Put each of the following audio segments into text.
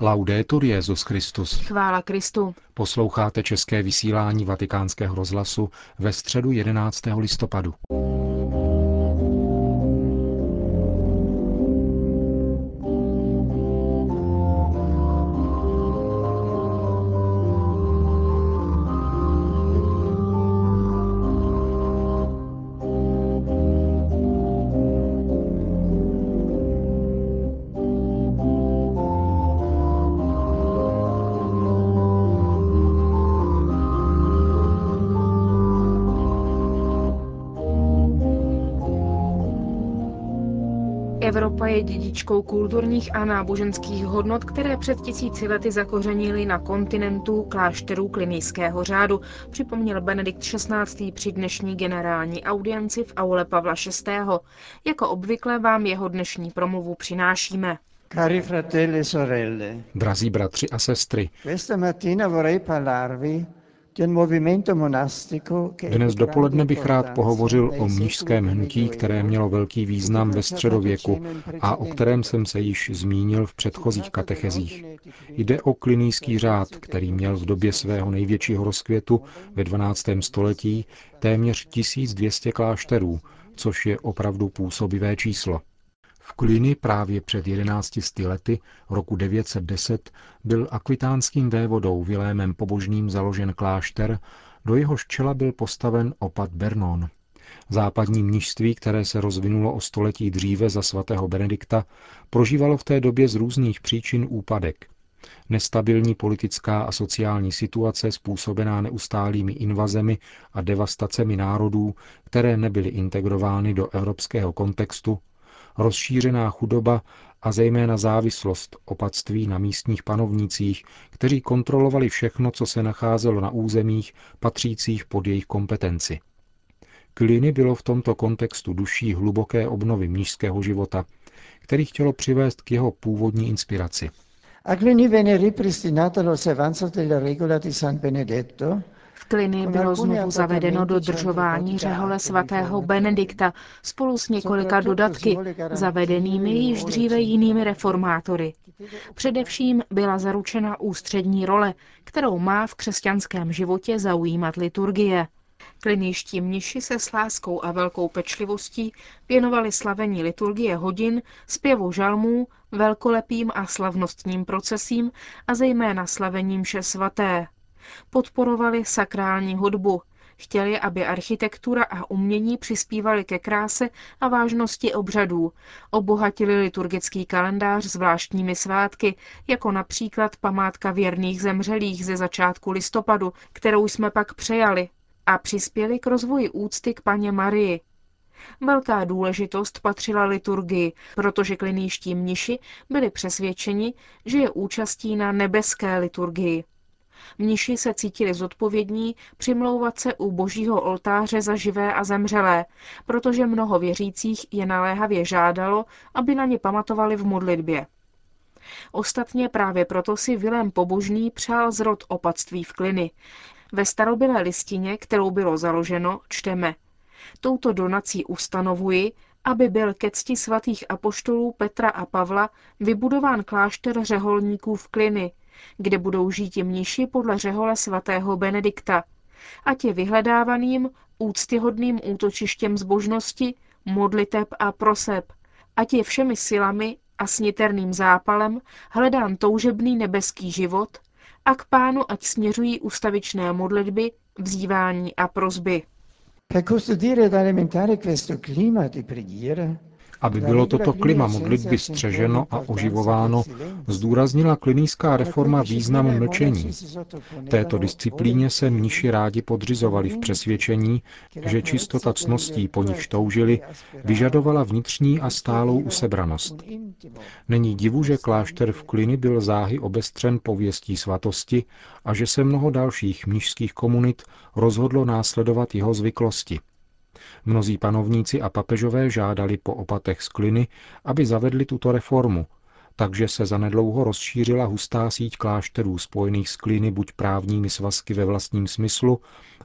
Laudetur Jezus Christus. Chvála Kristu. Posloucháte české vysílání Vatikánského rozhlasu ve středu 11. listopadu. Evropa je dědičkou kulturních a náboženských hodnot, které před tisíci lety zakořenily na kontinentu klášterů klinijského řádu, připomněl Benedikt XVI. při dnešní generální audienci v aule Pavla VI. Jako obvykle vám jeho dnešní promluvu přinášíme. Cari fratelli e sorelle, Drazí bratři a sestry, questa mattina vorrei parlarvi dnes dopoledne bych rád pohovořil o mnižském hnutí, které mělo velký význam ve středověku a o kterém jsem se již zmínil v předchozích katechezích. Jde o klinijský řád, který měl v době svého největšího rozkvětu ve 12. století téměř 1200 klášterů, což je opravdu působivé číslo. V Klini právě před 11 lety, roku 910, byl akvitánským vévodou Vilémem Pobožným založen klášter, do jehož čela byl postaven opat Bernon. Západní mnižství, které se rozvinulo o století dříve za svatého Benedikta, prožívalo v té době z různých příčin úpadek. Nestabilní politická a sociální situace způsobená neustálými invazemi a devastacemi národů, které nebyly integrovány do evropského kontextu, rozšířená chudoba a zejména závislost opatství na místních panovnících, kteří kontrolovali všechno, co se nacházelo na územích patřících pod jejich kompetenci. Kliny bylo v tomto kontextu duší hluboké obnovy mnižského života, který chtělo přivést k jeho původní inspiraci. A Cluny venne ripristinata l'osservanza della regola di San Benedetto, Kliny bylo znovu zavedeno dodržování řehole svatého Benedikta spolu s několika dodatky, zavedenými již dříve jinými reformátory. Především byla zaručena ústřední role, kterou má v křesťanském životě zaujímat liturgie. Kliniští mniši se s láskou a velkou pečlivostí věnovali slavení liturgie hodin, zpěvu žalmů, velkolepým a slavnostním procesím a zejména slavením vše svaté podporovali sakrální hudbu. Chtěli, aby architektura a umění přispívali ke kráse a vážnosti obřadů, obohatili liturgický kalendář zvláštními svátky, jako například památka věrných zemřelých ze začátku listopadu, kterou jsme pak přejali, a přispěli k rozvoji úcty k paně Marii. Velká důležitost patřila liturgii, protože kliníští mniši byli přesvědčeni, že je účastí na nebeské liturgii. Mniši se cítili zodpovědní přimlouvat se u božího oltáře za živé a zemřelé, protože mnoho věřících je naléhavě žádalo, aby na ně pamatovali v modlitbě. Ostatně právě proto si Vilém Pobožný přál zrod opatství v Kliny. Ve starobylé listině, kterou bylo založeno, čteme Touto donací ustanovuji, aby byl ke cti svatých apoštolů Petra a Pavla vybudován klášter řeholníků v Kliny, kde budou žít mniši podle řehole svatého Benedikta, ať je vyhledávaným, úctyhodným útočištěm zbožnosti, modliteb a proseb, ať je všemi silami a sniterným zápalem hledán toužebný nebeský život a k pánu ať směřují ustavičné modlitby, vzývání a prozby. Per custodire ed alimentare questo clima di preghiera, aby bylo toto klima modlitby střeženo a oživováno, zdůraznila klinická reforma význam mlčení. Této disciplíně se mniši rádi podřizovali v přesvědčení, že čistota cností, po nich toužili, vyžadovala vnitřní a stálou usebranost. Není divu, že klášter v Kliny byl záhy obestřen pověstí svatosti a že se mnoho dalších mnižských komunit rozhodlo následovat jeho zvyklosti. Mnozí panovníci a papežové žádali po opatech z Kliny, aby zavedli tuto reformu, takže se zanedlouho rozšířila hustá síť klášterů spojených s Kliny buď právními svazky ve vlastním smyslu,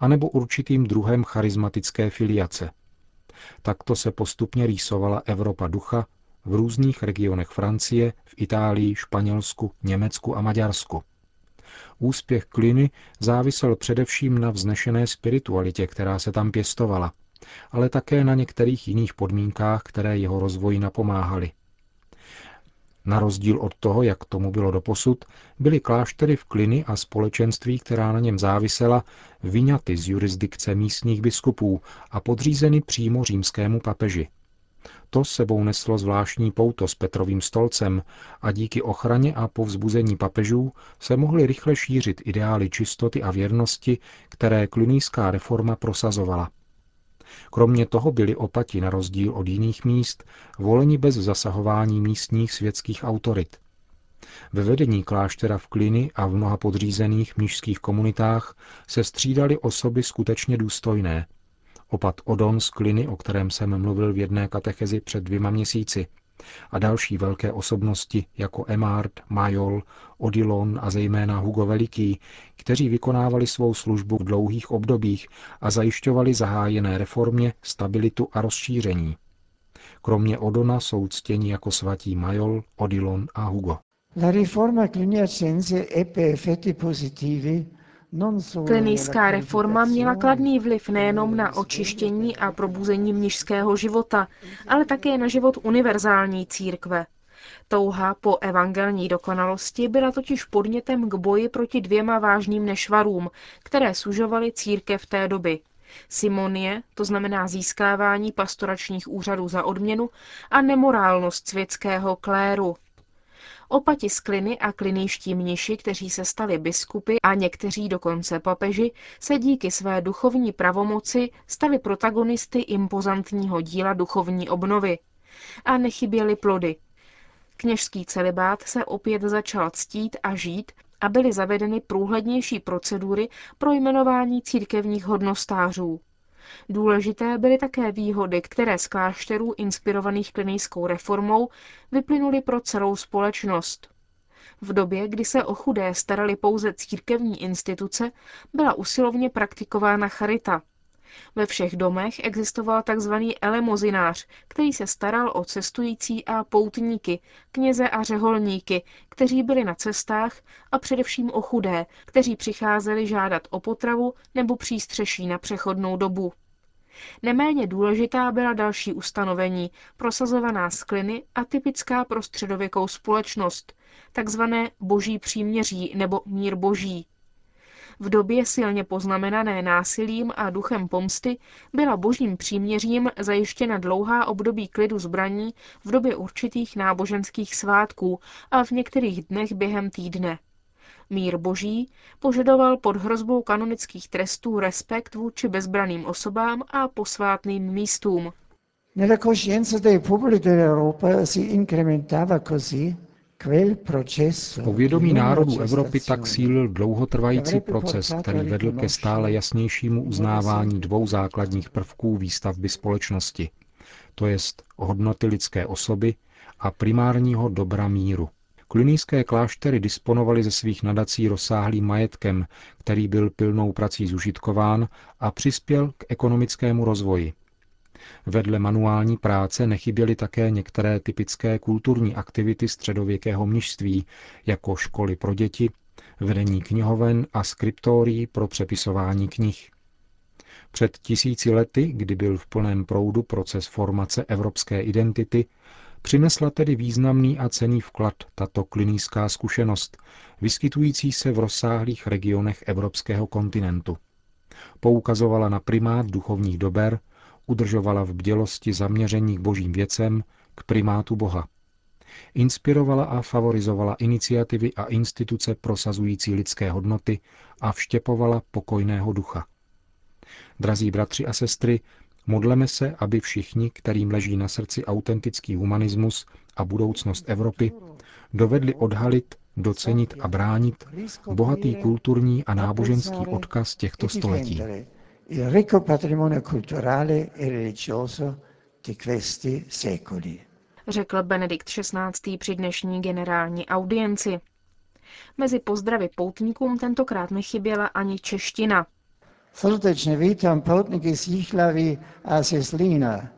anebo určitým druhem charismatické filiace. Takto se postupně rýsovala Evropa ducha, v různých regionech Francie, v Itálii, Španělsku, Německu a Maďarsku. Úspěch Kliny závisel především na vznešené spiritualitě, která se tam pěstovala, ale také na některých jiných podmínkách, které jeho rozvoji napomáhaly. Na rozdíl od toho, jak tomu bylo doposud, byly kláštery v Kliny a společenství, která na něm závisela, vyňaty z jurisdikce místních biskupů a podřízeny přímo římskému papeži. To sebou neslo zvláštní pouto s Petrovým stolcem a díky ochraně a povzbuzení papežů se mohly rychle šířit ideály čistoty a věrnosti, které klunijská reforma prosazovala. Kromě toho byli opati na rozdíl od jiných míst voleni bez zasahování místních světských autorit. Ve vedení kláštera v Kliny a v mnoha podřízených mnižských komunitách se střídali osoby skutečně důstojné, opat Odon z Kliny, o kterém jsem mluvil v jedné katechezi před dvěma měsíci, a další velké osobnosti jako Emard, Majol, Odilon a zejména Hugo Veliký, kteří vykonávali svou službu v dlouhých obdobích a zajišťovali zahájené reformě, stabilitu a rozšíření. Kromě Odona jsou ctěni jako svatí Majol, Odilon a Hugo. La riforma cluniacense ebbe effetti positivi Klinijská reforma měla kladný vliv nejenom na očištění a probuzení mnižského života, ale také na život univerzální církve. Touha po evangelní dokonalosti byla totiž podnětem k boji proti dvěma vážným nešvarům, které sužovaly církev té doby. Simonie, to znamená získávání pastoračních úřadů za odměnu, a nemorálnost světského kléru, Opati z Kliny a klinýští mniši, kteří se stali biskupy a někteří dokonce papeži, se díky své duchovní pravomoci stali protagonisty impozantního díla duchovní obnovy. A nechyběly plody. Kněžský celibát se opět začal ctít a žít a byly zavedeny průhlednější procedury pro jmenování církevních hodnostářů. Důležité byly také výhody, které z klášterů inspirovaných klinickou reformou vyplynuly pro celou společnost. V době, kdy se o chudé starali pouze církevní instituce, byla usilovně praktikována charita. Ve všech domech existoval tzv. elemozinář, který se staral o cestující a poutníky, kněze a řeholníky, kteří byli na cestách a především o chudé, kteří přicházeli žádat o potravu nebo přístřeší na přechodnou dobu. Neméně důležitá byla další ustanovení, prosazovaná z kliny a typická pro středověkou společnost, takzvané boží příměří nebo mír boží. V době silně poznamenané násilím a duchem pomsty byla božím příměřím zajištěna dlouhá období klidu zbraní v době určitých náboženských svátků a v některých dnech během týdne. Mír boží požadoval pod hrozbou kanonických trestů respekt vůči bezbraným osobám a posvátným místům. Si povědomí národů Evropy tak sílil dlouhotrvající proces, který vedl ke stále jasnějšímu uznávání dvou základních prvků výstavby společnosti, to jest hodnoty lidské osoby a primárního dobra míru. Klunijské kláštery disponovaly ze svých nadací rozsáhlým majetkem, který byl pilnou prací zužitkován a přispěl k ekonomickému rozvoji. Vedle manuální práce nechyběly také některé typické kulturní aktivity středověkého mnižství, jako školy pro děti, vedení knihoven a skriptorií pro přepisování knih. Před tisíci lety, kdy byl v plném proudu proces formace evropské identity, přinesla tedy významný a cený vklad tato klinická zkušenost, vyskytující se v rozsáhlých regionech evropského kontinentu. Poukazovala na primát duchovních dober, udržovala v bdělosti zaměření k božím věcem, k primátu Boha. Inspirovala a favorizovala iniciativy a instituce prosazující lidské hodnoty a vštěpovala pokojného ducha. Drazí bratři a sestry, modleme se, aby všichni, kterým leží na srdci autentický humanismus a budoucnost Evropy, dovedli odhalit, docenit a bránit bohatý kulturní a náboženský odkaz těchto století il ricco patrimonio culturale e religioso di questi secoli. Řekl Benedikt XVI. při dnešní generální audienci. Mezi pozdravy poutníkům tentokrát nechyběla ani čeština. Srdečně vítám poutníky z Jichlaví a ze Zlína.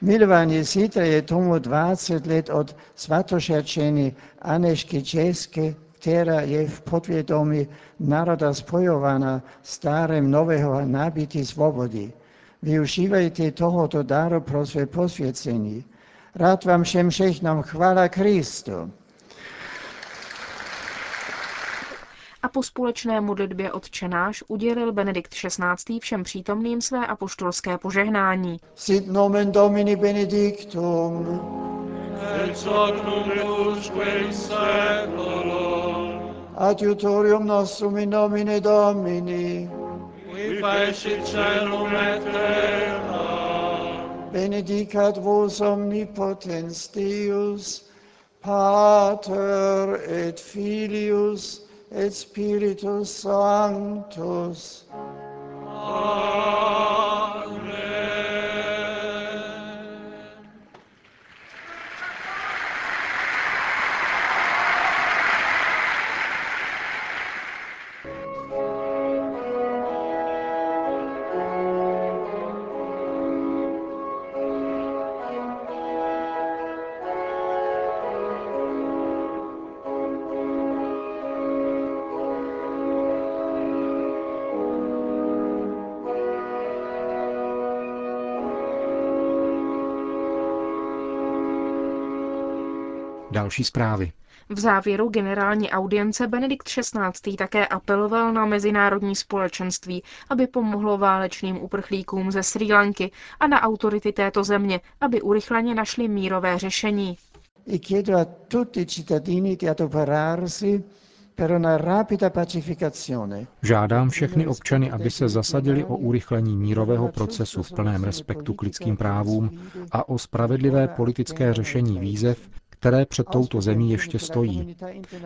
Milovanje zítra je tomu 20 let od svatošerčení Anešky České, která je v podvědomí národa spojovaná s dárem nového nabití svobody. Využívajte tohoto daru pro své posvěcení. Rád vám všem všechnám chvála Kristu. A po společné modlitbě odčenáš udělil Benedikt XVI. všem přítomným své apoštolské požehnání. Sit nomen Domini benedictum. Et hoc in seculum. Adiutorium nostrum in nomine Domini. Qui fecit celum et terra. Benedicat vos omnipotens Deus, Pater et Filius et Spiritus Sanctus. Amen. Další zprávy. V závěru generální audience Benedikt XVI. také apeloval na mezinárodní společenství, aby pomohlo válečným uprchlíkům ze Sri Lanky a na autority této země, aby urychleně našli mírové řešení. E. Žádám všechny občany, aby se zasadili o urychlení mírového procesu v plném respektu k lidským právům a o spravedlivé politické řešení výzev, které před touto zemí ještě stojí.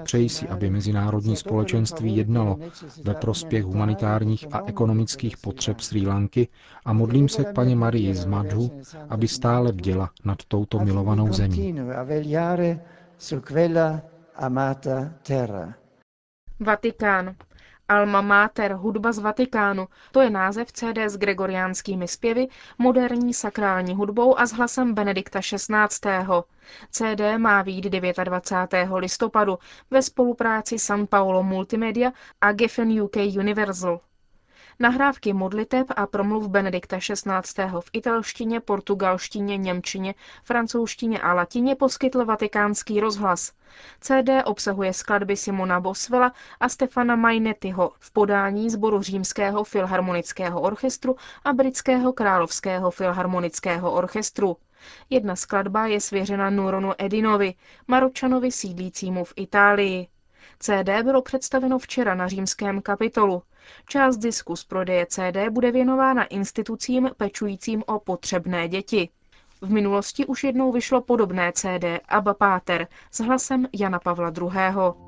Přeji si, aby mezinárodní společenství jednalo ve prospěch humanitárních a ekonomických potřeb Sri Lanky a modlím se k paně Marii z Madhu, aby stále bděla nad touto milovanou zemí. Vatikán. Alma Mater, hudba z Vatikánu, to je název CD s gregoriánskými zpěvy, moderní sakrální hudbou a s hlasem Benedikta XVI. CD má výjít 29. listopadu ve spolupráci San Paolo Multimedia a Geffen UK Universal. Nahrávky modliteb a promluv Benedikta XVI. v italštině, portugalštině, němčině, francouzštině a latině poskytl vatikánský rozhlas. CD obsahuje skladby Simona Bosvela a Stefana Mainettiho v podání sboru Římského filharmonického orchestru a Britského královského filharmonického orchestru. Jedna skladba je svěřena Nuronu Edinovi, Maročanovi sídlícímu v Itálii. CD bylo představeno včera na římském kapitolu. Část disku z prodeje CD bude věnována institucím pečujícím o potřebné děti. V minulosti už jednou vyšlo podobné CD Abba Pater s hlasem Jana Pavla II.